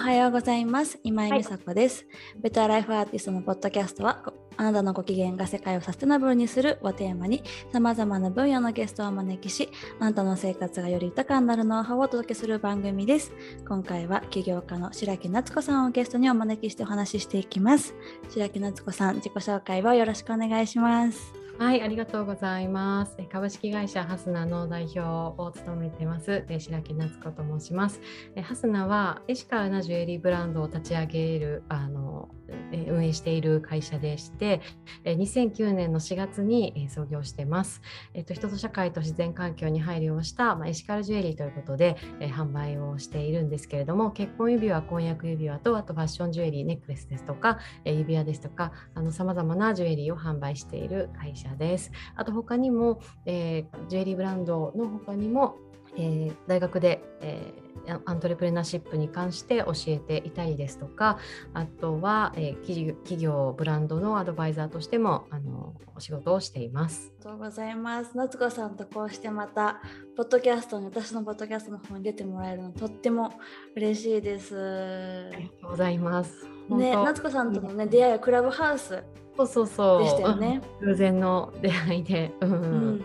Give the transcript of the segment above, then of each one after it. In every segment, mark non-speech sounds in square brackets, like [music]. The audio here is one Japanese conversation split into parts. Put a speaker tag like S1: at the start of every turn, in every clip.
S1: はようございます。今井美佐子です、ベターライフアーティストのポッドキャストは、あなたのご機嫌が世界をサステナブルにするをテーマに、様々な分野のゲストをお招きし、あなたの生活がより豊かになるノウハウをお届けする番組です。今回は起業家の白木夏子さんをゲストにお招きしてお話ししていきます。白木夏子さん、自己紹介をよろしくお願いします。
S2: はい、ありがとうございます。え株式会社ハスナの代表を務めてます、え白木夏子と申します。えハスナはエシカルなジュエリーブランドを立ち上げるあの運営している会社でして、2009年の4月に創業してます。えっと人と社会と自然環境に配慮をした、まあ、エシカルジュエリーということで、販売をしているんですけれども、結婚指輪、婚約指輪とあとファッションジュエリー、ネックレスですとか、指輪ですとか、あの様々なジュエリーを販売している会社です。あと他にも、えージュエリーブランドの他にも、えー大学で、えーアントレプレナーシップに関して教えていたりですとかあとは、えー企業ブランドのアドバイザーとしてもあのお仕事をしています。
S1: ありがとうございます。夏子さんとこうしてまた、ポッドキャストに、私のポッドキャストの方に出てもらえるのとっても嬉しいです。
S2: ありがとうございます。
S1: ね、夏子さんとのね、出会いはクラブハウス
S2: そうそうそう。
S1: でしたよね。
S2: うん偶然の出会いで、うん
S1: うん、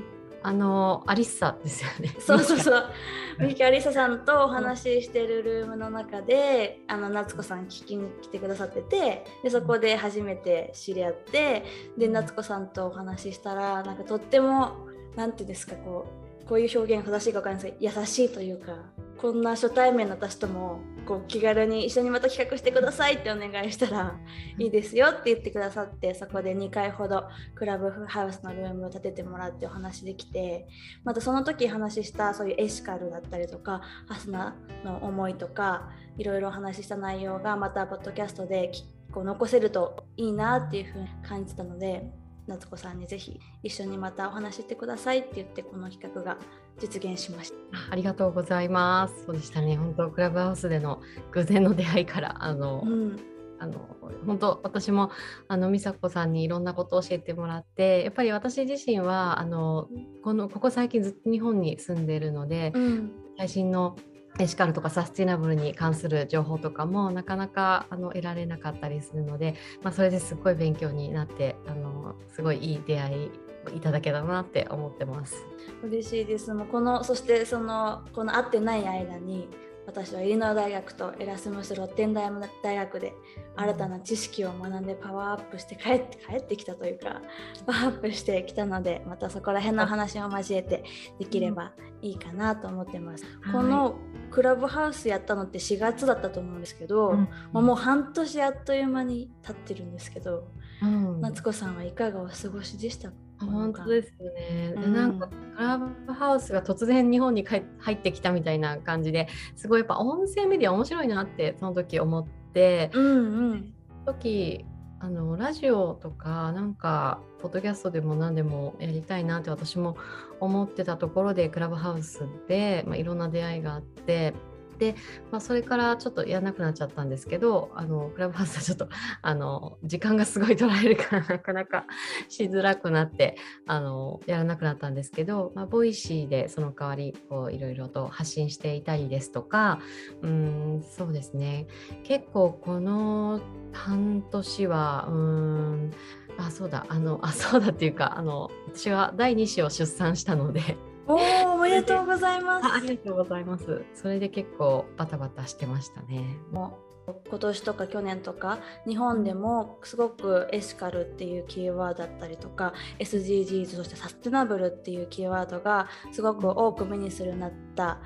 S2: あのアリッサですよね。
S1: そうそうそう。ミキアリサさんとお話ししてるルームの中で、あの夏子さん聞きに来てくださってて、でそこで初めて知り合って、で夏子さんとお話ししたら、なんかとってもなんていうんですかこうこういう表現正しいかわかんないですけど優しいというか、こんな初対面の私ともこう気軽に一緒にまた企画してくださいってお願いしたらいいですよって言ってくださってそこで2回ほどクラブハウスのルームを建ててもらってお話できてまたその時話したそういうエシカルだったりとかハスナの思いとかいろいろお話しした内容がまたポッドキャストできこう残せるといいなっていうふうに感じたので夏子さんにぜひ一緒にまたお話ししてくださいって言ってこの企画が実現しました。
S2: あありがとうございます。そうでしたね。本当クラブハウスでの偶然の出会いからあの、
S1: うん
S2: あの本当私もあの美佐子さんにいろんなことを教えてもらってやっぱり私自身はあのこのここ最近ずっと日本に住んでるので、
S1: うん
S2: 最新のエシカルとかサスティナブルに関する情報とかもなかなかあの得られなかったりするので、まあ、それですごい勉強になってあのすごいいい出会いをいただけたなって思ってます。
S1: 嬉しいですもうこのそしてそのこの会ってない間に私はイリノイ大学とエラスムス・ロッテンダイム大学で新たな知識を学んでパワーアップして帰って帰ってきたというか [laughs] パワーアップしてきたのでまたそこら辺のお話を交えてできればいいかなと思ってます。このクラブハウスやったのって4月だったと思うんですけど、
S2: うん
S1: まあもう半年あっという間に経ってるんですけど、
S2: うん
S1: 夏子さんはいかがお過ごしでしたか？
S2: 本当ですよね。で
S1: うん
S2: なんかクラブハウスが突然日本に帰入ってきたみたいな感じですごいやっぱ音声メディア面白いなってその時思って、
S1: うんうん
S2: 時あのラジオとかなんかポッドキャストでも何でもやりたいなって私も思ってたところでクラブハウスで、まあ、いろんな出会いがあって。でまあ、それからちょっとやらなくなっちゃったんですけどあのクラブハウスはちょっと [laughs] あの時間がすごい取られるからなかなかしづらくなってあのやらなくなったんですけど、まあ、ボイシーでその代わりこういろいろと発信していたりですとかうんそうですね。結構この半年はうーんあそうだあのあそうだっていうかあの私は第2子を出産したので
S1: おおおめでとうございます。
S2: あありがとうございますそれで結構バタバタしてましたね。
S1: 今年とか去年とか日本でもすごくエシカルっていうキーワードだったりとか SDGs そしてサステナブルっていうキーワードがすごく多く目にするようになった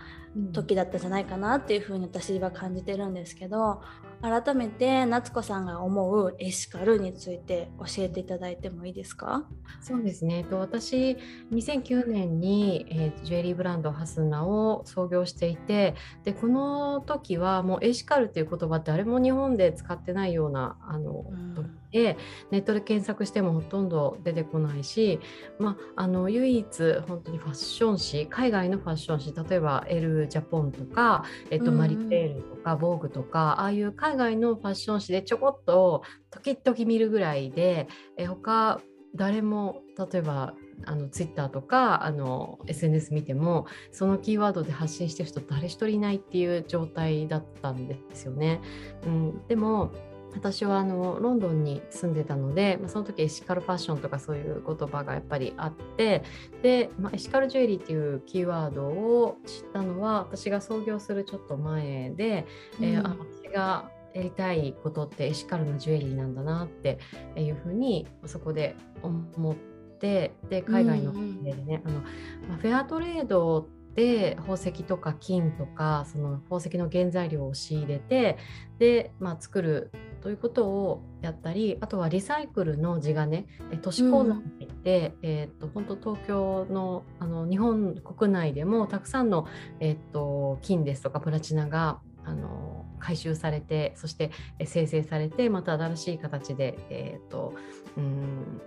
S1: 時だったんじゃないかなっていうふうに私は感じてるんですけど改めて夏子さんが思うエシカルについて教えていただいてもいいですか？
S2: そうですね。えっと私2009年に、えージュエリーブランドハスナを創業していて、でこの時はもうエシカルっていう言葉誰も日本で使ってないようなあの、
S1: うん。
S2: 時でネットで検索してもほとんど出てこないし、まああの唯一本当にファッション誌海外のファッション誌例えばエルジャポンとか、えっとマリペールとかボーグとかああいう海外のファッション誌でちょこっと時々見るぐらいで、え他誰も例えばあのツイッターとかあの SNS 見てもそのキーワードで発信してる人誰一人いないっていう状態だったんですよね。うん、でも私はあのロンドンに住んでたので、まあ、その時エシカルファッションとかそういう言葉がやっぱりあってで、まあ、エシカルジュエリーっていうキーワードを知ったのは私が創業するちょっと前で、うん、えー、私がやりたいことってエシカルなジュエリーなんだなっていうふうにそこで思ってで海外のでね、うんうん、あのまあ、フェアトレードで宝石とか金とかその宝石の原材料を仕入れてで、まあ、作るということをやったりあとはリサイクルの地金都市鉱山って、うん、えーと、本当東京のあの日本国内でもたくさんの、えーと金ですとかプラチナがあの回収されてそして生成されてまた新しい形で、えーと、うん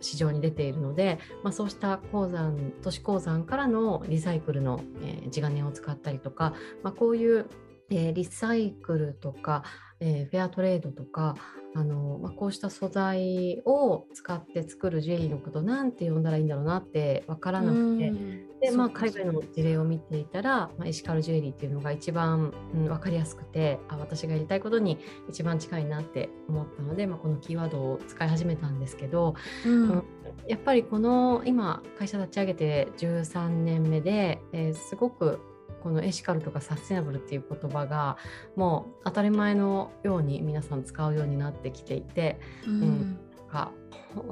S2: 市場に出ているので、まあ、そうした鉱山都市鉱山からのリサイクルの、えー、地金を使ったりとか、まあ、こういう、えー、リサイクルとか、えー、フェアトレードとかあの、まあ、こうした素材を使って作るジュエリーのことなんて呼んだらいいんだろうなって分からなくてで、まあ、海外の事例を見ていたら、まあ、エシカルジュエリーっていうのが一番、うん、分かりやすくてあ私がやりたいことに一番近いなって思ったので、まあ、このキーワードを使い始めたんですけど、うん、うん、やっぱりこの今会社立ち上げて13年目で、えー、すごくこのエシカルとかサステナブルっていう言葉がもう当たり前のように皆さん使うようになってきていて、うん、うん、なんか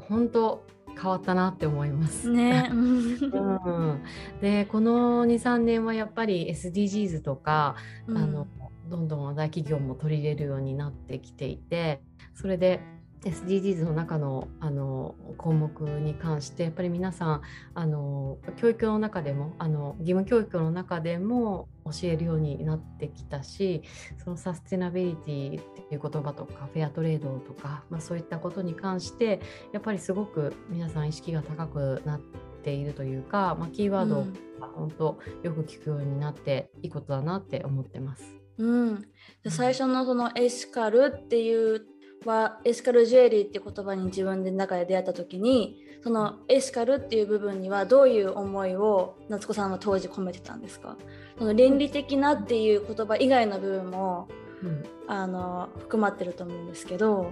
S2: 本当変わったなって思います。
S1: ね、[laughs] う
S2: ん、でこの23年はやっぱり SDGs とか、うん、あのどんどん大企業も取り入れるようになってきていてそれで SDGs の中のあの項目に関してやっぱり皆さんあの教育の中でもあの義務教育の中でも教えるようになってきたしそのサステナビリティっていう言葉とかフェアトレードとか、まあ、そういったことに関してやっぱりすごく皆さん意識が高くなっているというか、まあ、キーワードが本当よく聞くようになっていいことだなって思ってます。
S1: うん、最初のそのエシカルっていうはエシカルジュエリーって言葉に自分で中で出会った時にそのエシカルっていう部分にはどういう思いを夏子さんは当時込めてたんですか？その倫理的なっていう言葉以外の部分も、うん、あの含まってると思うんですけど。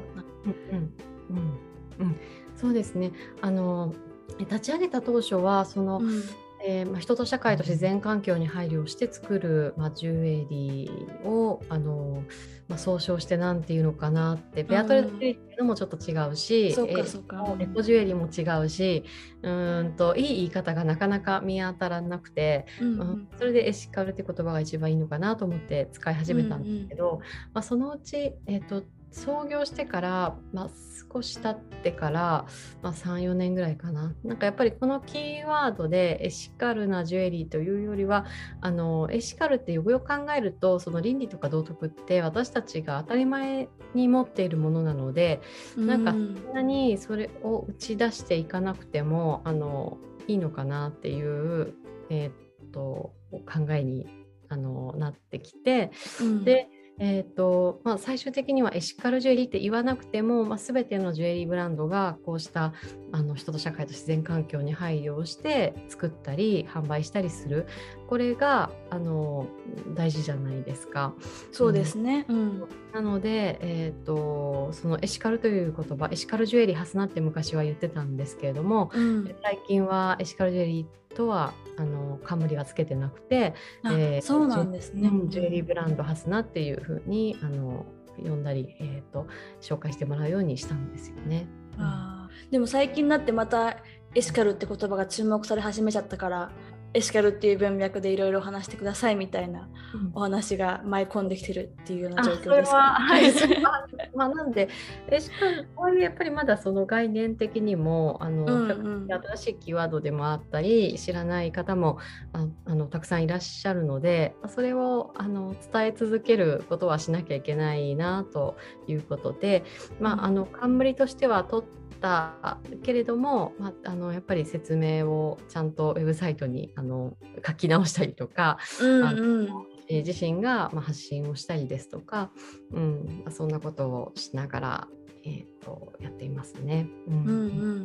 S2: うん。うん。うん、そうですね。あの立ち上げた当初はその、うんえーまあ、人と社会と自然環境に配慮して作る、まあ、ジュエリーをあの、まあ、総称して何て言うのかなってベアトレジュエリーっていうのもちょっと違うし、エコジュエリーも違うしうんといい言い方がなかなか見当たらなくて、うん、うん、それでエシカルって言葉が一番いいのかなと思って使い始めたんですけど、うんうん、まあ、そのうち、えーと創業してから、まあ、少し経ってから、まあ、34年ぐらいかな。なんかやっぱりこのキーワードでエシカルなジュエリーというよりはあのエシカルってよくよく考えるとその倫理とか道徳って私たちが当たり前に持っているものなので、うん、なんかそんなにそれを打ち出していかなくてもあのいいのかなっていう、えー、っと考えにあのなってきて、うん、でえーとまあ、最終的にはエシカルジュエリーって言わなくても、まあ、全てのジュエリーブランドがこうしたあの人と社会と自然環境に配慮をして作ったり販売したりするこれがあの大事じゃないですか。
S1: そうですね、うん、
S2: なので、えーと、そのエシカルという言葉エシカルジュエリーハスナって昔は言ってたんですけれども、うん、最近はエシカルジュエリーとはあの冠はつけてなくて、
S1: えー、そうなんですね。
S2: ジュエリーブランドハスナっていうふうにあの呼んだり、えーと、紹介してもらうようにしたんですよね。
S1: あでも最近になってまたエシカルって言葉が注目され始めちゃったからエシカルっていう文脈でいろいろ話してくださいみたいなお話が舞い込んできてるっていうような状況ですか、
S2: はい、[laughs] まあなんで。エシカルこういうやっぱりまだその概念的にもあの、うんうん、新しいキーワードでもあったり知らない方もああのたくさんいらっしゃるのでそれをあの伝え続けることはしなきゃいけないなということで、まあ、あの冠としては取ったけれども、まあ、あのやっぱり説明をちゃんとウェブサイトにあの書き直したりとか、うんうん、自身がま発信をしたりですとか、うんまあ、そんなことをしながらえーと、やっていますね。
S1: うん、うんう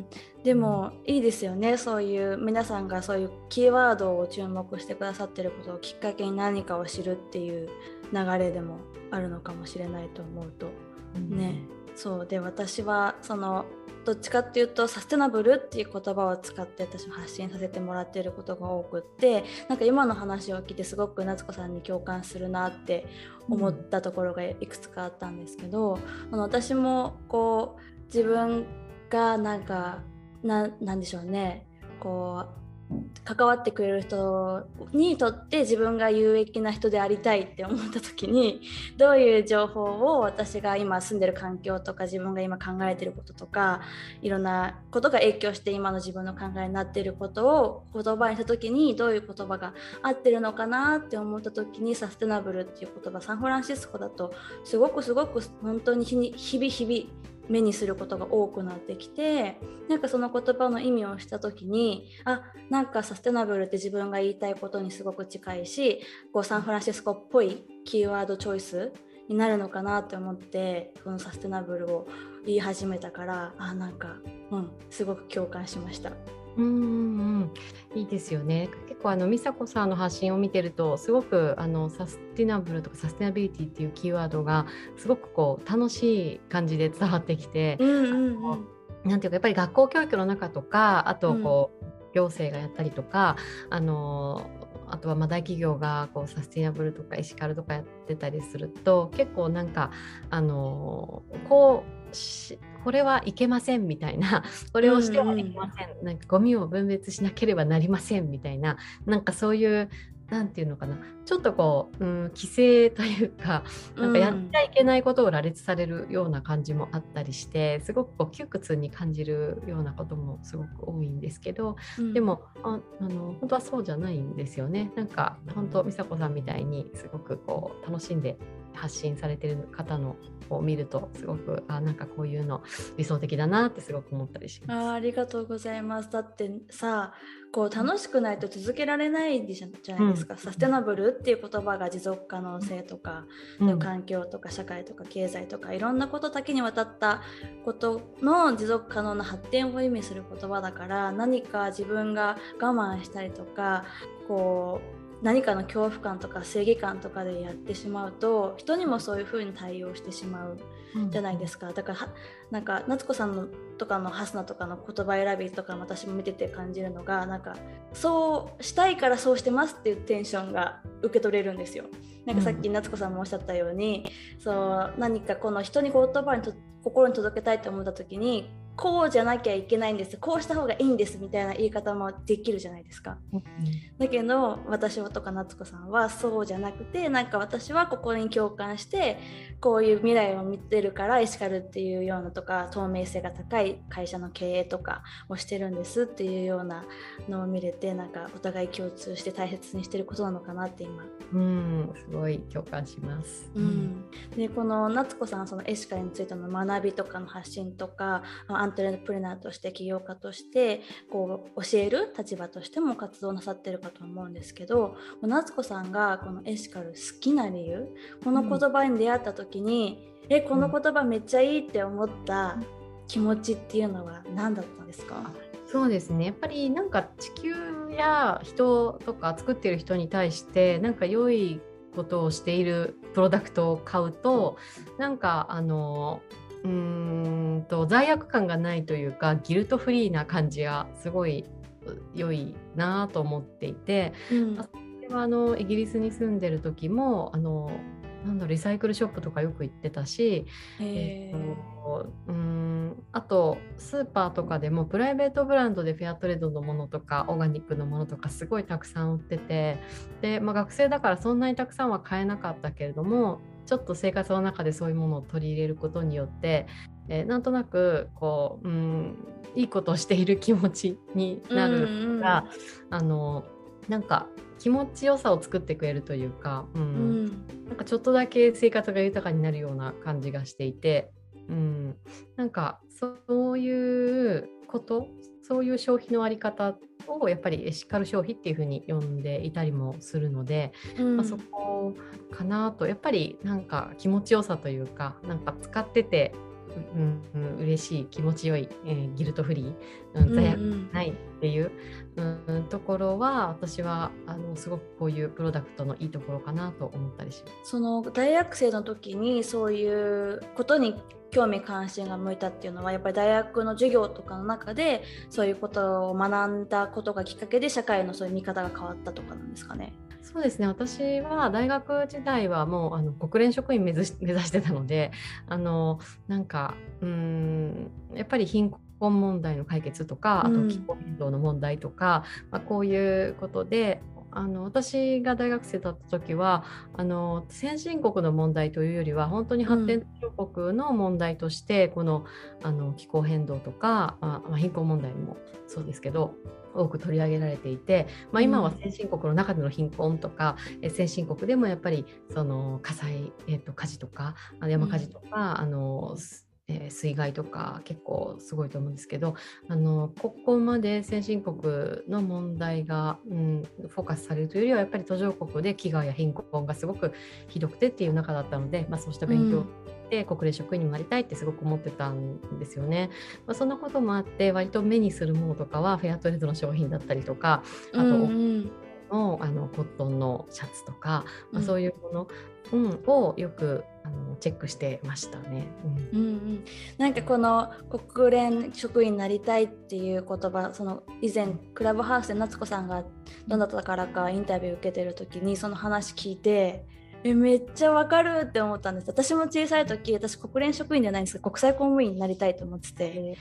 S1: ん、でもいいですよね。そういう皆さんがそういうキーワードを注目してくださってることをきっかけに何かを知るっていう流れでもあるのかもしれないと思うと、うん、ねそうで私はそのどっちかっていうとサステナブルっていう言葉を使って私も発信させてもらっていることが多くってなんか今の話を聞いてすごく夏子さんに共感するなって思ったところがいくつかあったんですけど、うん、あの私もこう自分がなんかなんでしょうね。こう関わってくれる人にとって自分が有益な人でありたいって思った時にどういう情報を私が今住んでる環境とか自分が今考えてることとかいろんなことが影響して今の自分の考えになっていることを言葉にした時にどういう言葉が合ってるのかなって思った時にサステナブルっていう言葉サンフランシスコだとすごくすごく本当に日々日々目にすることが多くなってきてなんかその言葉の意味をした時にあなんかサステナブルって自分が言いたいことにすごく近いしこうサンフランシスコっぽいキーワードチョイスになるのかなって思ってこのサステナブルを言い始めたからあなんかうんすごく共感しました。
S2: うんうんいいですよね。結構あの美佐子さんの発信を見てるとすごくあのサスティナブルとかサステナビリティっていうキーワードがすごくこう楽しい感じで伝わってきて、うんうんうん、なんていうかやっぱり学校教育の中とかあとこう、うん、行政がやったりとかあのあとはま大企業がこうサスティナブルとかエシカルとかやってたりすると結構なんかあのこうこれはいけませんみたいな [laughs] これをしてはいけません、うんうん、なんかゴミを分別しなければなりませんみたいななんかそういう何て言うのかなちょっとこう、うん、規制というかなんかやっちゃいけないことを羅列されるような感じもあったりしてすごくこう窮屈に感じるようなこともすごく多いんですけど、うん、でもああの本当はそうじゃないんですよね。なんか本当美佐子さんみたいにすごくこう楽しんで発信されてる方のを見るとすごくあなんかこういうの理想的だなってすごく思ったりします。
S1: あありがとうございます。だってさこう楽しくないと続けられないじゃないですか、うん、サステナブルっていう言葉が持続可能性とか、うん、環境とか社会とか経済とかいろんなことだけにわたったことの持続可能な発展を意味する言葉だから何か自分が我慢したりとかこう何かの恐怖感とか正義感とかでやってしまうと人にもそういう風に対応してしまうじゃないですか、うん、だからなんか夏子さんのとかのハスナとかの言葉選びとか私も見てて感じるのがなんかそうしたいからそうしてますっていうテンションが受け取れるんですよ。なんかさっき夏子さんもおっしゃったように、うん、そう何かこの人に言葉にと心に届けたいと思った時にこうじゃなきゃいけないんですこうした方がいいんですみたいな言い方もできるじゃないですか。うん、だけど私とか夏子さんはそうじゃなくてなんか私はここに共感してこういう未来を見てるからエシカルっていうようなとか透明性が高い会社の経営とかをしてるんですっていうようなのを見れてなんかお互い共通して大切にしてることなのかなって今。
S2: うんすごい共感します。
S1: うん、でこの夏子さんそのエシカルについての学びとかの発信とかントレプレナーとして起業家としてこう教える立場としても活動なさってるかと思うんですけど夏子さんがこのエシカル好きな理由この言葉に出会った時に、うん、えこの言葉めっちゃいいって思った気持ちっていうのは何だったんですか、
S2: そうですね。やっぱりなんか地球や人とか作ってる人に対してなんか良いことをしているプロダクトを買うとなんかあのうんと罪悪感がないというかギルトフリーな感じがすごい良いなと思っていて、うん、それはあのイギリスに住んでる時もあのなんだリサイクルショップとかよく行ってたし、えー、とうんあとスーパーとかでもプライベートブランドでフェアトレードのものとかオーガニックのものとかすごいたくさん売っててで、まあ、学生だからそんなにたくさんは買えなかったけれどもちょっと生活の中でそういうものを取り入れることによって、えー、なんとなくこう、うん、いいことをしている気持ちになるのが、うんうん、あのなんか気持ちよさを作ってくれるというか、うん、うん、なんかちょっとだけ生活が豊かになるような感じがしていて、うん、なんかそういうことそういう消費のあり方をやっぱりエシカル消費っていうふうに呼んでいたりもするので、うん、まあ、そこかなとやっぱりなんか気持ちよさというかなんか使っててうんうん、嬉しい気持ちよい、えー、ギルトフリー、うん、罪悪ないっていう、うん、うん、ところは私はあのすごくこういうプロダクトのいいところかなと思ったりします。
S1: その大学生の時にそういうことに興味関心が向いたっていうのはやっぱり大学の授業とかの中でそういうことを学んだことがきっかけで社会のそういう見方が変わったとかなんですかね。
S2: そうですね私は大学時代はもうあの国連職員目指し [laughs] てたのであのなんかうんやっぱり貧困問題の解決とかあと気候変動の問題とか、うん、まあ、こういうことであの私が大学生だった時はあの先進国の問題というよりは本当に発展途上国の問題として、うん、このあの気候変動とか、まあ、貧困問題もそうですけど多く取り上げられていて、まあ、今は先進国の中での貧困とか、うん、先進国でもやっぱりその火災、えー、と火事とか山火事とか、うん、あのえー、水害とか結構すごいと思うんですけどあのここまで先進国の問題が、うん、フォーカスされるというよりはやっぱり途上国で飢餓や貧困がすごくひどくてっていう中だったので、まあ、そうした勉強で国連職員になりたいってすごく思ってたんですよね。まあ、そんなこともあって割と目にするものとかはフェアトレードの商品だったりとかあと、うんのあのコットンのシャツとか、まあ、そういうもの、うん、をよくあのチェックしてましたね。
S1: うん、うんうん、なんかこの国連職員になりたいっていう言葉その以前クラブハウスで夏子さんがどなたからかインタビュー受けてる時にその話聞いて。えめっちゃわかるって思ったんです。私も小さい時私国連職員じゃないんですけど国際公務員になりたいと思ってて、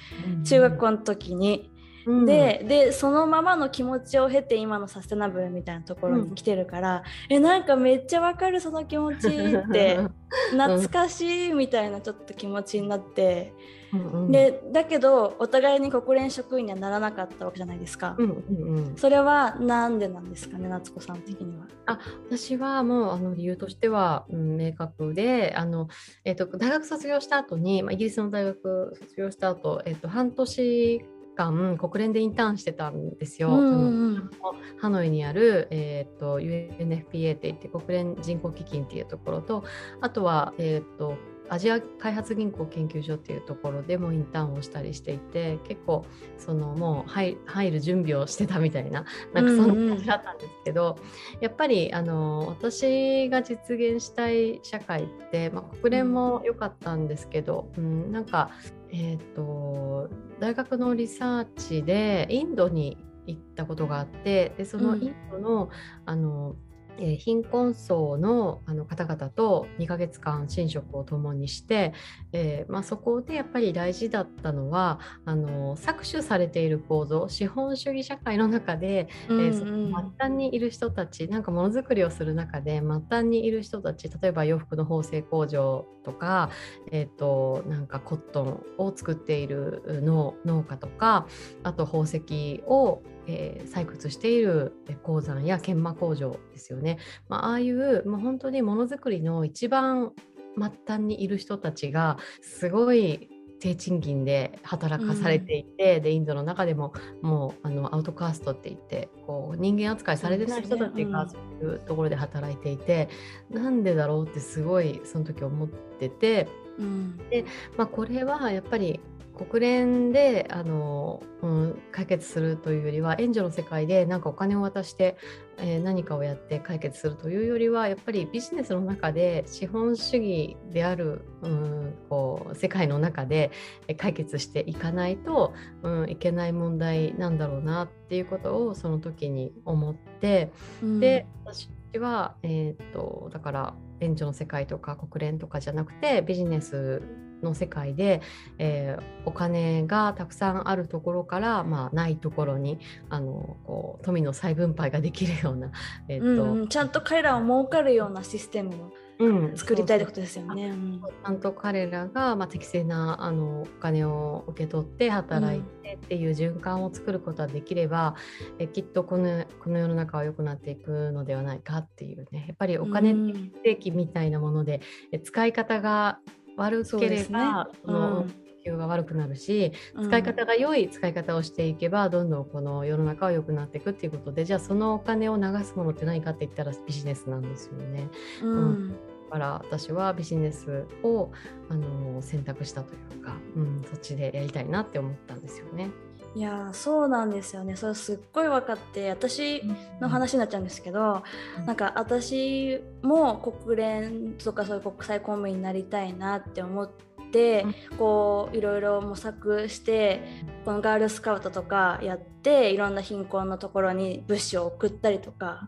S1: 中学校の時にうん、ででそのままの気持ちを経て今のサステナブルみたいなところに来てるから、うん、えなんかめっちゃわかるその気持ちって [laughs] 懐かしいみたいなちょっと気持ちになって。うんうん、でだけどお互いに国連職員にはならなかったわけじゃないですか、うんうんうん、それはなんでなんですかね夏子さん的には。
S2: あ私はもうあの理由としては、うん、明確であの、えーと、大学卒業した後に、まあ、イギリスの大学卒業した後、えーと半年間国連でインターンしてたんですよ。うんうん、ハノイにある、えーと、UNFPA って言って国連人口基金っていうところとあとは、えーと、アジア開発銀行研究所っていうところでもインターンをしたりしていて結構そのもう入る準備をしてたみたいななんかそんな感じだったんですけど、うんうん、やっぱりあの私が実現したい社会って、まあ、国連も良かったんですけど、うん、なんかえーと、大学のリサーチでインドに行ったことがあってでそのインドのうん、あのえー、貧困層のあの方々と2ヶ月間寝食を共にして、えーまあ、そこでやっぱり大事だったのはあの搾取されている構造資本主義社会の中で、うんうん、えー、その末端にいる人たちなんかものづくりをする中で末端にいる人たち例えば洋服の縫製工場とか、えーと、なんかコットンを作っている農家とかあと宝石をえー、採掘している鉱山や研磨工場ですよね。まあ、ああいう、まあ、本当にものづくりの一番末端にいる人たちがすごい低賃金で働かされていて、うん、でインドの中でももうあのアウトカーストって言ってこう人間扱いされてない人たちがそういうところで働いていて、うん、なんでだろうってすごいその時思ってて、うん、でまあ、これはやっぱり国連であの、うん、解決するというよりは援助の世界で何かお金を渡して、えー、何かをやって解決するというよりはやっぱりビジネスの中で資本主義である、うん、こう世界の中で解決していかないと、うん、いけない問題なんだろうなっていうことをその時に思って、うん、で私は、えー、っとだから援助の世界とか国連とかじゃなくてビジネスの世界で、えー、お金がたくさんあるところから、まあ、ないところにあのこう富の再分配ができるような、えーと、
S1: うん、ちゃんと彼らを儲かるようなシステムをうん、作りたいってことですよね。
S2: ちゃんと彼らが、まあ、適正なあのお金を受け取って働いてっていう循環を作ることができれば、うん、えきっとこのこの世の中は良くなっていくのではないかっていうね。やっぱりお金定期みたいなもので、うん、使い方が悪ければそ、ね、のが悪くなるし、使い方が良い使い方をしていけばどんどんこの世の中は良くなっていくっていうことでじゃあそのお金を流すものって何かって言ったらビジネスなんですよね。うん。から私はビジネスをあの選択したというか、うん、そっちでやりたいなって思ったんですよね。
S1: いやそうなんですよね。それすっごい分かって私の話になっちゃうんですけど、うん、なんか私も国連とかそういう国際公務員になりたいなって思って、うん、こういろいろ模索してこのガールスカウトとかやっていろんな貧困のところに物資を送ったりとか、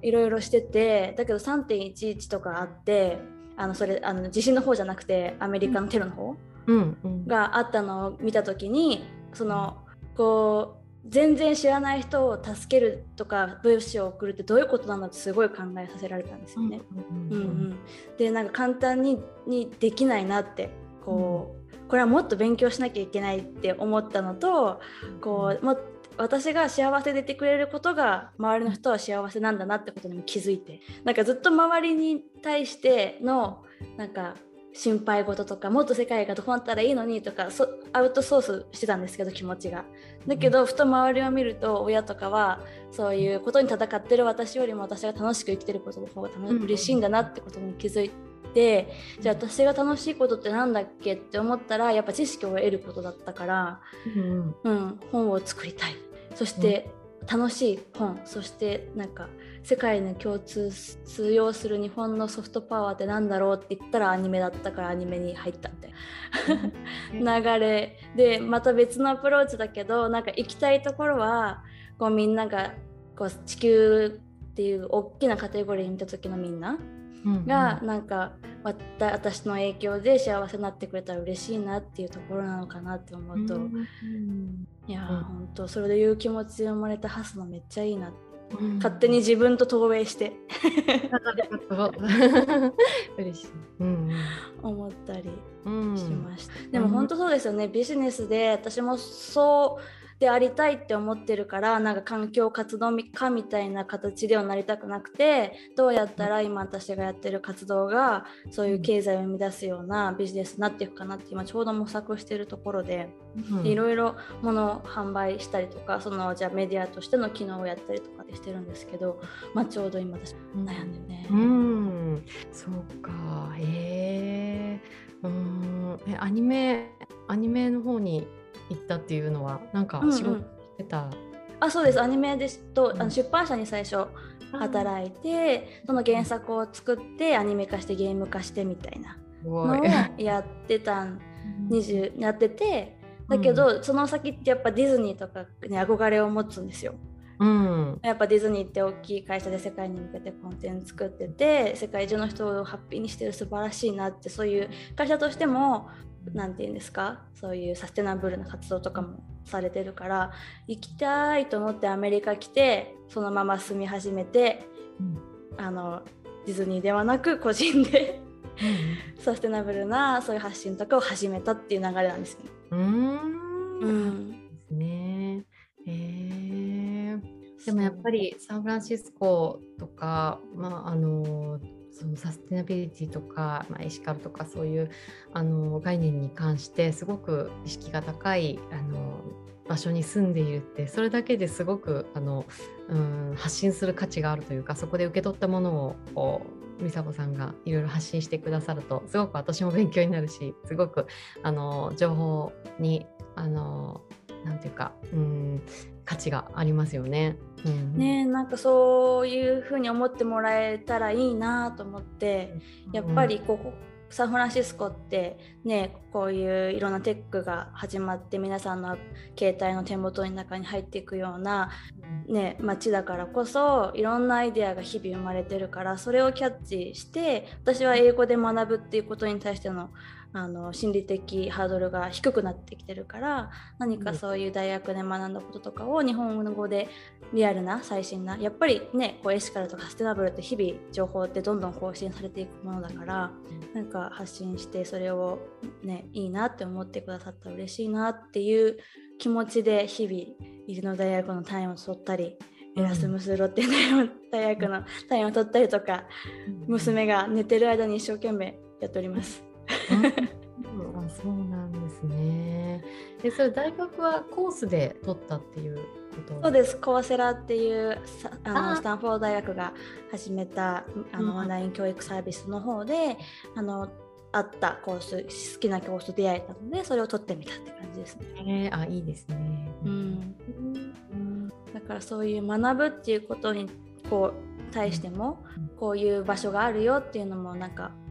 S1: いろいろしててだけど3.11とかあってあのそれあの地震の方じゃなくてアメリカのテロの方、があったのを見た時にそのこう全然知らない人を助けるとか物資を送るってどういうことなのってすごい考えさせられたんですよね。でなんか簡単ににできないなってこう、うん、これはもっと勉強しなきゃいけないって思ったのとこうも私が幸せでいてくれることが周りの人は幸せなんだなってことにも気づいてなんかずっと周りに対してのなんか心配事とかもっと世界がどうなったらいいのにとかアウトソースしてたんですけど気持ちが。だけどふと周りを見ると親とかはそういうことに戦ってる私よりも私が楽しく生きてることの方が嬉しいんだなってことに気づいて、じゃあ私が楽しいことって何だっけって思ったらやっぱ知識を得ることだったから、うん、うん、本を作りたい。そして楽しい本。そしてなんか世界に共通通用する日本のソフトパワーって何だろうって言ったらアニメだったからアニメに入ったみたいな。[laughs] 流れでまた別のアプローチだけどなんか行きたいところはこうみんながこう地球っていう大きなカテゴリーに見た時のみんながなんか私の影響で幸せになってくれたら嬉しいなっていうところなのかなって思うと、いや、うん、本当それでいう気持ちで生まれたハスのめっちゃいいなって。うん、勝手に自分と投影して。[laughs]
S2: 嬉しい、
S1: うん、思ったりしました、でも本当そうですよね。ビジネスで私もそうでありたいって思ってるからなんか環境活動家みたいな形ではなりたくなくてどうやったら今私がやってる活動がそういう経済を生み出すようなビジネスになっていくかなって今ちょうど模索してるところでいろいろ物を販売したりとかそのじゃあメディアとしての機能をやったりとかでしてるんですけど、まあ、ちょうど今私悩んでね。
S2: うん、そうか。へえうん。えアニメアニメの方に行ったっていうのはなんか仕事してた、うんうん、
S1: あそうです。アニメですと、うん、あの出版社に最初働いてその原作を作ってアニメ化してゲーム化してみたいなのをやってたん20やっててだけど、うん、その先ってやっぱディズニーとかに憧れを持つんですよ。うん、やっぱディズニーって大きい会社で世界に向けてコンテンツ作ってて世界中の人をハッピーにしてる素晴らしいなってそういう会社としても何て言うんですかそういうサステナブルな活動とかもされてるから行きたいと思ってアメリカ来てそのまま住み始めて、うん、あのディズニーではなく個人で [laughs] サステナブルなそういう発信とかを始めたっていう流れなんですよね。うん。うん。ね。
S2: えー、でもやっぱりサンフランシスコとか、まあ、あのそのサステナビリティとか、まあ、エシカルとかそういうあの概念に関してすごく意識が高いあの場所に住んでいるってそれだけですごくあの、うん、発信する価値があるというかそこで受け取ったものをこう美佐子さんがいろいろ発信してくださるとすごく私も勉強になるしすごくあの情報にあのなんていうか、うん、価値がありますよね。
S1: うん、ねなんかそういうふうに思ってもらえたらいいなと思ってやっぱりここ、サンフランシスコってねこういういろんなテックが始まって皆さんの携帯の手元の中に入っていくような、ね、街だからこそいろんなアイデアが日々生まれてるからそれをキャッチして私は英語で学ぶっていうことに対してのあの心理的ハードルが低くなってきてるから何かそういう大学で学んだこととかを日本語でリアルな最新なやっぱりねこうエシカルとかステナブルって日々情報ってどんどん更新されていくものだからなんか発信してそれをねいいなって思ってくださったら嬉しいなっていう気持ちで日々イルノ大学の単位を取ったりエラスムスロッテ大学の単位を取ったりとか娘が寝てる間に一生懸命やっております。
S2: あそうなんですね。でそれ大学はコースで取ったっていうこと
S1: そうです。コアセラっていうさあのスタンフォード大学が始めたあ
S2: うん
S1: のオンライン教育サービスの方であのあったコース好きなコース出会えたのでそれを取ってみたって感じですね。
S2: えーあいいですね。
S1: うん、
S2: うん
S1: だからそういう学ぶっていうことにこう対しても
S2: うん。
S1: こういう場所があるよっていうのもなんか
S2: うん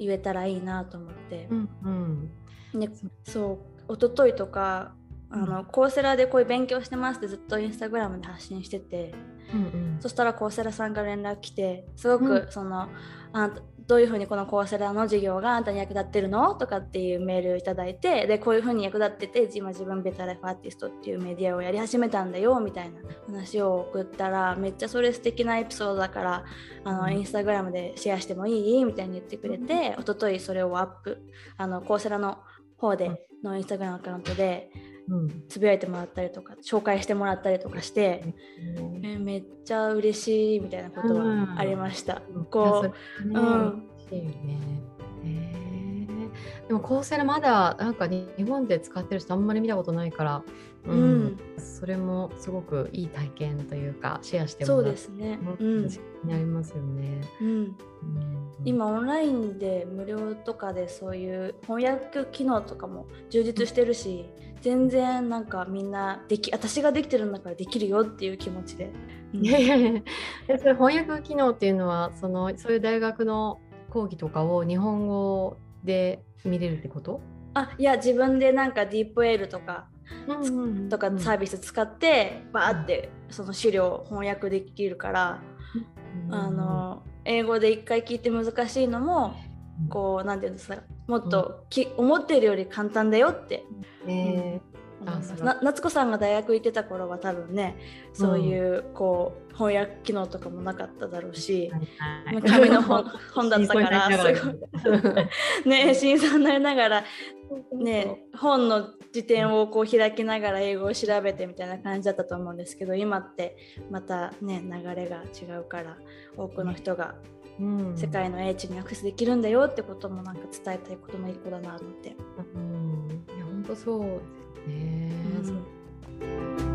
S1: 言えたらいいなと思って、
S2: うんうん。
S1: ね
S2: そう、
S1: 一昨日とかあの、コーセラでこういう勉強してますってずっとインスタグラムで発信してて。
S2: うんうん。
S1: そしたらコーセラさんから連絡来てすごく
S2: うん。
S1: その、あどういうふうにこのコーセラの授業があんたに役立ってるの？とかっていうメールをいただいてでこういうふうに役立ってて今自分ベタライフアーティストっていうメディアをやり始めたんだよみたいな話を送ったらめっちゃそれ素敵なエピソードだからあの、
S2: うん。
S1: インスタグラムでシェアしてもいい？みたいに言ってくれて、一昨日それをアップ。あのコーセラの方でのインスタグラムアカウントで
S2: うん
S1: つぶやいてもらったりとか紹介してもらったりとかして、えめっちゃ嬉しいみたいなことはありました。こう、
S2: う、
S1: うん。
S2: でもコーセラまだなんか日本で使ってる人あんまり見たことないから、う
S1: うん。
S2: それもすごくいい体験というかシェアして
S1: そう
S2: もら
S1: ですね。
S2: う
S1: うんん、
S2: になりますよね。
S1: うん、
S2: うん。
S1: 今オンラインで無料とかでそういう翻訳機能とかも充実してるし、全然なんかみんなでき私ができてるんだからできるよっていう気持ちで。うん。
S2: いやいやいや。えそれ翻訳機能っていうのはそのそういう大学の講義とかを日本語で見れるってこと？
S1: あいや自分でなんかディープエールとかとかサービス使ってバーってその資料を翻訳できるから、あの英語で一回聞いて難しいのもこうなんていうんですかもっとき、思ってるより簡単だよって。
S2: え
S1: 思います
S2: あそう
S1: な夏子さんが大学行ってた頃は多分ねそういうこう翻訳機能とかもなかっただろうし、
S2: ー
S1: 紙の本 [laughs] 本だったから
S2: 真相になりながら
S1: すね新参になりながらね本の辞典をこう開きながら英語を調べてみたいな感じだったと思うんですけど今ってまたね流れが違うから多くの人が
S2: うん。
S1: 世界の英知にアクセスできるんだよってこともなんか伝えたいことの一個だなと思って。
S2: うん。いや本当そうですね、
S1: うん。